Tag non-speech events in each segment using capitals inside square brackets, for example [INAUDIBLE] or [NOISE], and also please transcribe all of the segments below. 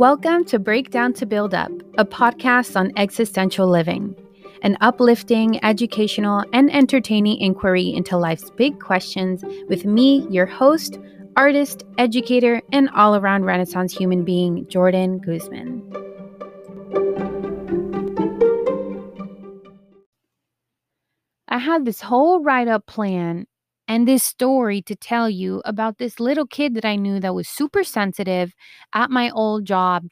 Welcome to Breakdown to Build Up, a podcast on existential living, an uplifting, educational, and entertaining inquiry into life's big questions with me, your host, artist, educator, and all around Renaissance human being, Jordan Guzman. I had this whole write up plan and this story to tell you about this little kid that I knew that was super sensitive at my old job.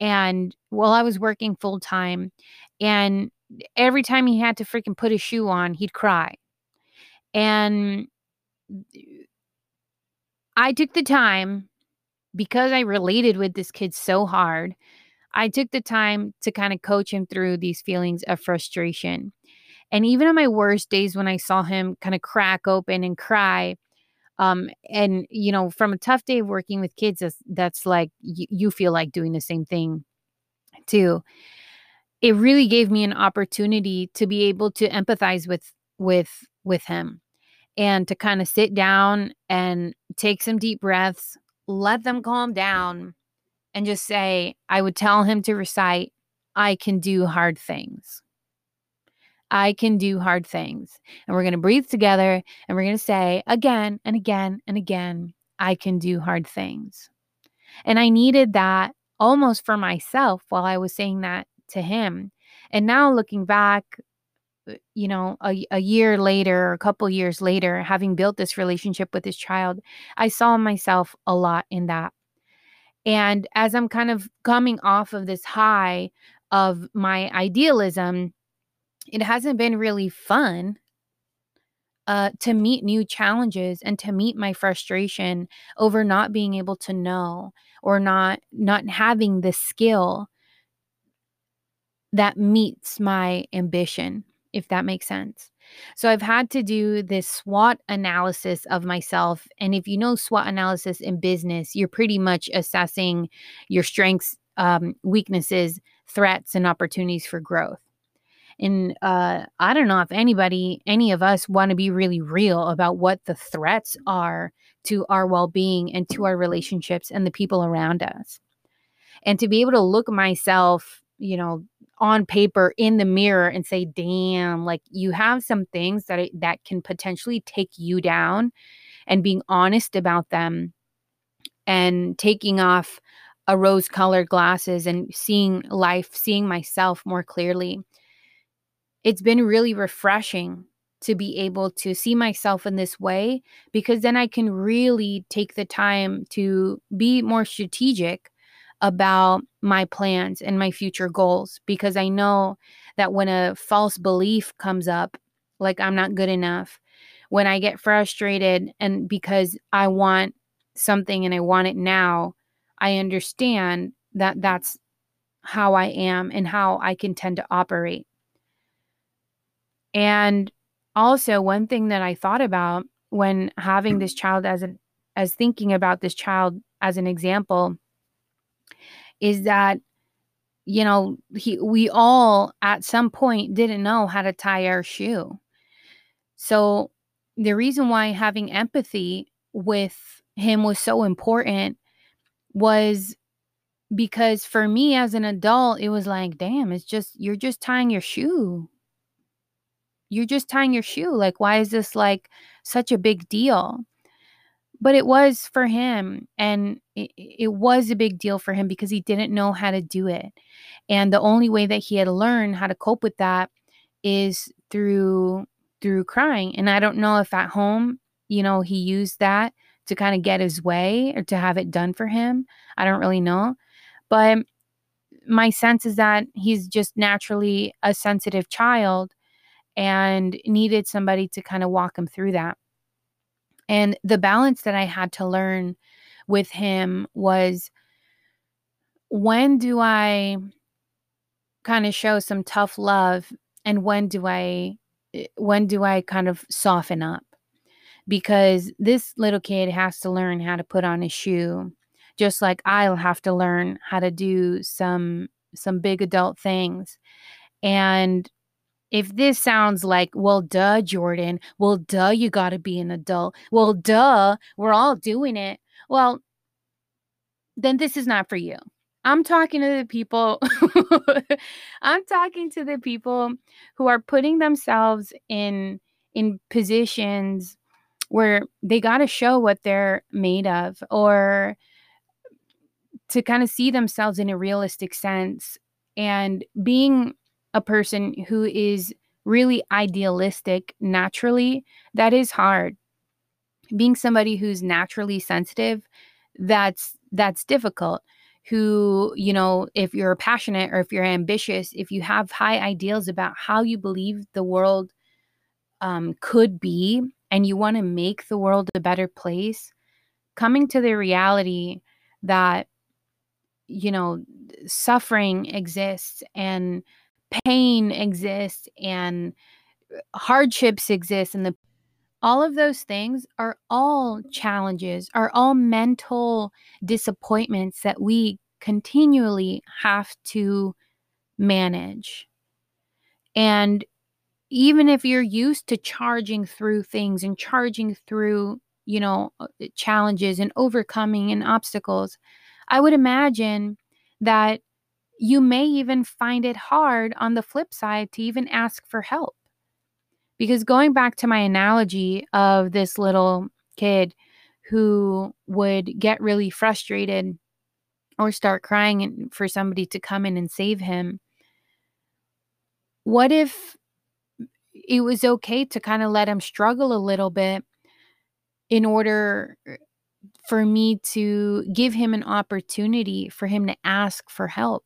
And while I was working full time, and every time he had to freaking put a shoe on, he'd cry. And I took the time because I related with this kid so hard. I took the time to kind of coach him through these feelings of frustration. And even on my worst days when I saw him kind of crack open and cry, um, and you know, from a tough day of working with kids, that's, that's like y- you feel like doing the same thing too. It really gave me an opportunity to be able to empathize with with with him and to kind of sit down and take some deep breaths, let them calm down, and just say, I would tell him to recite, I can do hard things. I can do hard things. And we're going to breathe together and we're going to say again and again and again, I can do hard things. And I needed that almost for myself while I was saying that to him. And now looking back, uh, you know, a, a year later, a couple years later, having built this relationship with this child, I saw myself a lot in that. And as I'm kind of coming off of this high of my idealism, it hasn't been really fun uh, to meet new challenges and to meet my frustration over not being able to know or not not having the skill that meets my ambition if that makes sense. So i've had to do this swot analysis of myself and if you know swot analysis in business you're pretty much assessing your strengths um, weaknesses threats and opportunities for growth and uh, I don't know if anybody, any of us want to be really real about what the threats are to our well being and to our relationships and the people around us. And to be able to look myself, you know, on paper in the mirror and say, damn, like you have some things that, that can potentially take you down and being honest about them and taking off a rose colored glasses and seeing life, seeing myself more clearly it's been really refreshing to be able to see myself in this way because then I can really take the time to be more strategic about my plans and my future goals because I know that when a false belief comes up, like I'm not good enough, when I get frustrated and because I want something and I want it now, I understand that that's how I am and how I can tend to operate. And also one thing that I thought about when having this child as an as thinking about this child as an example is that you know he we all at some point didn't know how to tie our shoe. So the reason why having empathy with him was so important was because for me as an adult it was like damn it's just you're just tying your shoe you're just tying your shoe. Like, why is this like such a big deal? But it was for him. And it, it was a big deal for him because he didn't know how to do it. And the only way that he had learned how to cope with that is through through crying. And I don't know if at home, you know, he used that to kind of get his way or to have it done for him. I don't really know. But my sense is that he's just naturally a sensitive child and needed somebody to kind of walk him through that. And the balance that I had to learn with him was when do I kind of show some tough love and when do I eh, when do I kind of soften up? Because this little kid has to learn how to put on a shoe just like I'll have to learn how to do some some big adult things. And if this sounds like, well, duh, Jordan, well, duh, you got to be an adult. Well, duh, we're all doing it. Well, then this is not for you. I'm talking to the people [LAUGHS] I'm talking to the people who are putting themselves in in positions where they got to show what they're made of or to kind of see themselves in a realistic sense and being a person who is really idealistic naturally that is hard. Being somebody who's naturally sensitive that's that's difficult. Who you know if you're passionate or if you're ambitious if you have high ideals about how you believe the world um, could be and you want to make the world a better place coming to the reality that you know suffering exists and pain exists and hardships exist and the all of those things are all challenges, are all mental disappointments that we continually have to manage. And even if you're used to charging through things and charging through, you know, uh, challenges and overcoming and obstacles, I would imagine that you may even find it hard on the flip side to even ask for help. Because going back to my analogy of this little kid who would get really frustrated or start crying for somebody to come in and save him, what if it was okay to kind of let him struggle a little bit in order uh, for me to give him an opportunity for him to ask for help?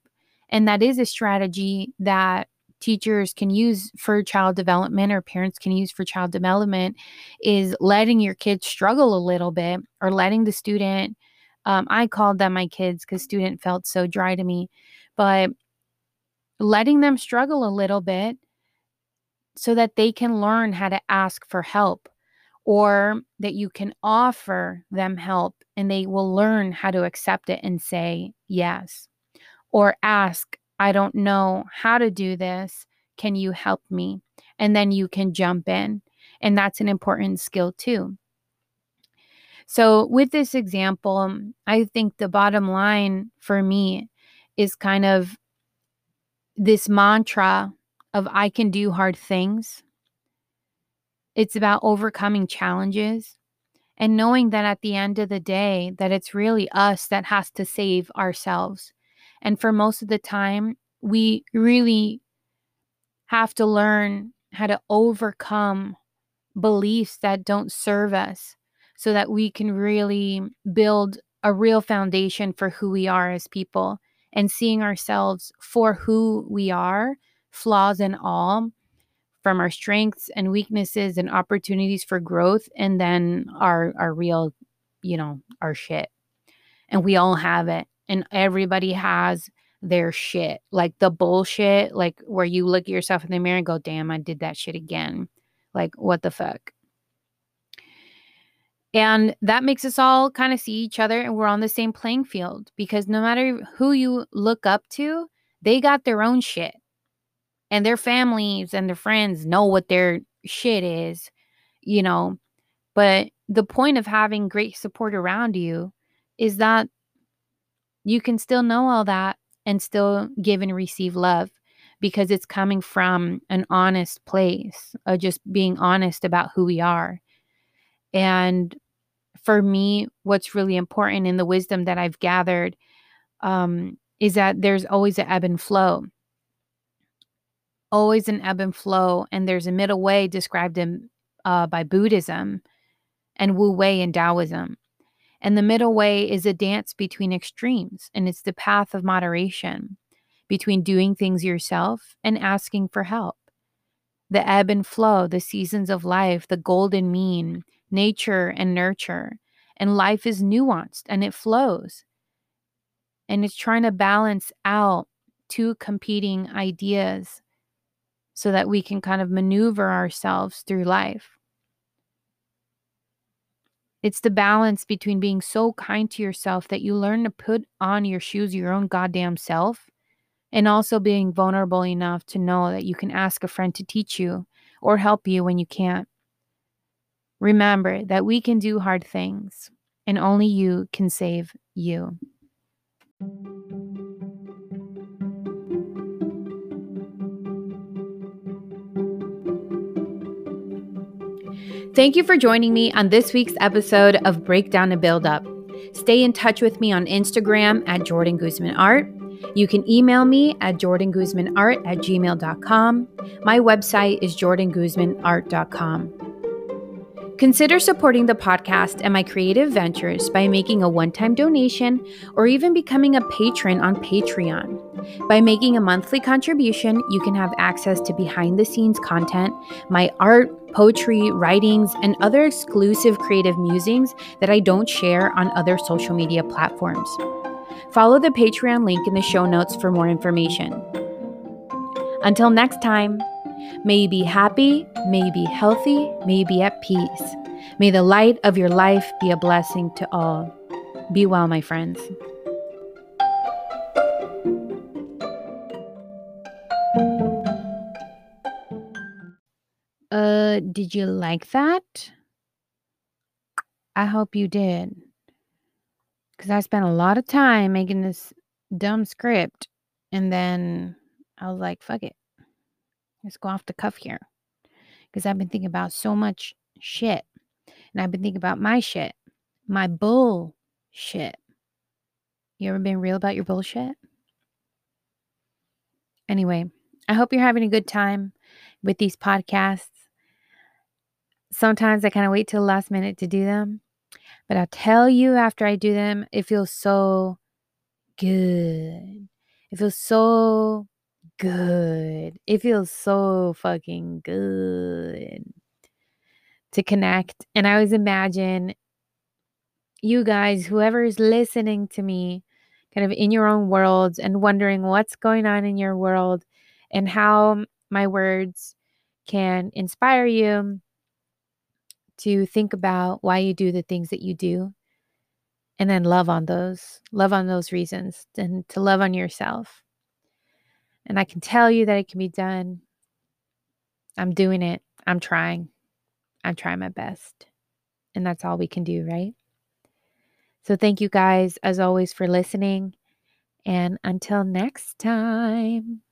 And that is a strategy that teachers can use for child development or parents can use for child development is letting your kids struggle a little bit or letting the student um, i called them my kids because student felt so dry to me but letting them struggle a little bit so that they can learn how to ask for help or that you can offer them help and they will learn how to accept it and say yes or ask I don't know how to do this. Can you help me? And then you can jump in. And that's an important skill too. So, with this example, I think the bottom line for me is kind of this mantra of I can do hard things. It's about overcoming challenges and knowing that at the end of the day that it's really us that has to save ourselves and for most of the time, we really have to learn how to overcome beliefs that don't serve us so that we can really build a real foundation for who we are as people and seeing ourselves for who we are, flaws and all, from our strengths and weaknesses and opportunities for growth, and then our our real, you know, our shit. And we all have it and everybody has their shit. Like the bullshit, like where you look at yourself in the mirror and go, damn, I did that shit again. Like, what the fuck? And that makes us all kind of see each other and we're on the same playing field because no matter who you look up to, they got their own shit. And their families and their friends know what their shit is, you know. But the point of having great support around you is that you can still know all that and still give and receive love because it's coming from an honest place of just being honest about who we are. And for me, what's really important in the wisdom that I've gathered um, is that there's always an ebb and flow. Always an ebb and flow. And there's a middle way described in, uh, by Buddhism and Wu Wei in Taoism. And the middle way is a dance between extremes, and it's the path of moderation between doing things yourself and asking for help. The ebb and flow, the seasons of life, the golden mean, nature and nurture. And life is nuanced and it flows. And it's trying to balance out two competing ideas so that we can kind of maneuver ourselves through life. It's the balance between being so kind to yourself that you learn to put on your shoes your own goddamn self and also being vulnerable enough to know that you can ask a friend to teach you or help you when you can't. Remember that we can do hard things and only you can save you. Thank you for joining me on this week's episode of Breakdown and Build Up. Stay in touch with me on Instagram at Jordan Guzman Art. You can email me at jordanguzmanart at gmail.com. My website is jordanguzmanart.com. Consider supporting the podcast and my creative ventures by making a one time donation or even becoming a patron on Patreon. By making a monthly contribution, you can have access to behind the scenes content, my art, poetry, writings, and other exclusive creative musings that I don't share on other social media platforms. Follow the Patreon link in the show notes for more information. Until next time, may you be happy, may you be healthy, may you be at peace. May the light of your life be a blessing to all. Be well, my friends. Uh, did you like that? I hope you did. Because I spent a lot of time making this dumb script. And then I was like, fuck it. Let's go off the cuff here. Because I've been thinking about so much shit. And I've been thinking about my shit, my bullshit. You ever been real about your bullshit? Anyway, I hope you're having a good time with these podcasts sometimes I kind of wait till the last minute to do them. But I'll tell you after I do them, it feels so good. It feels so good. It feels so fucking good to connect. And I always imagine you guys, whoever is listening to me, kind of in your own worlds and wondering what's going on in your world and how my words can inspire you to think about why you do the things that you do and then love on those, love on those reasons, and to love on yourself. And I can tell you that it can be done. I'm doing it. I'm trying. I'm trying my best. And that's all we can do, right? So thank you guys, as always, for listening. And until next time.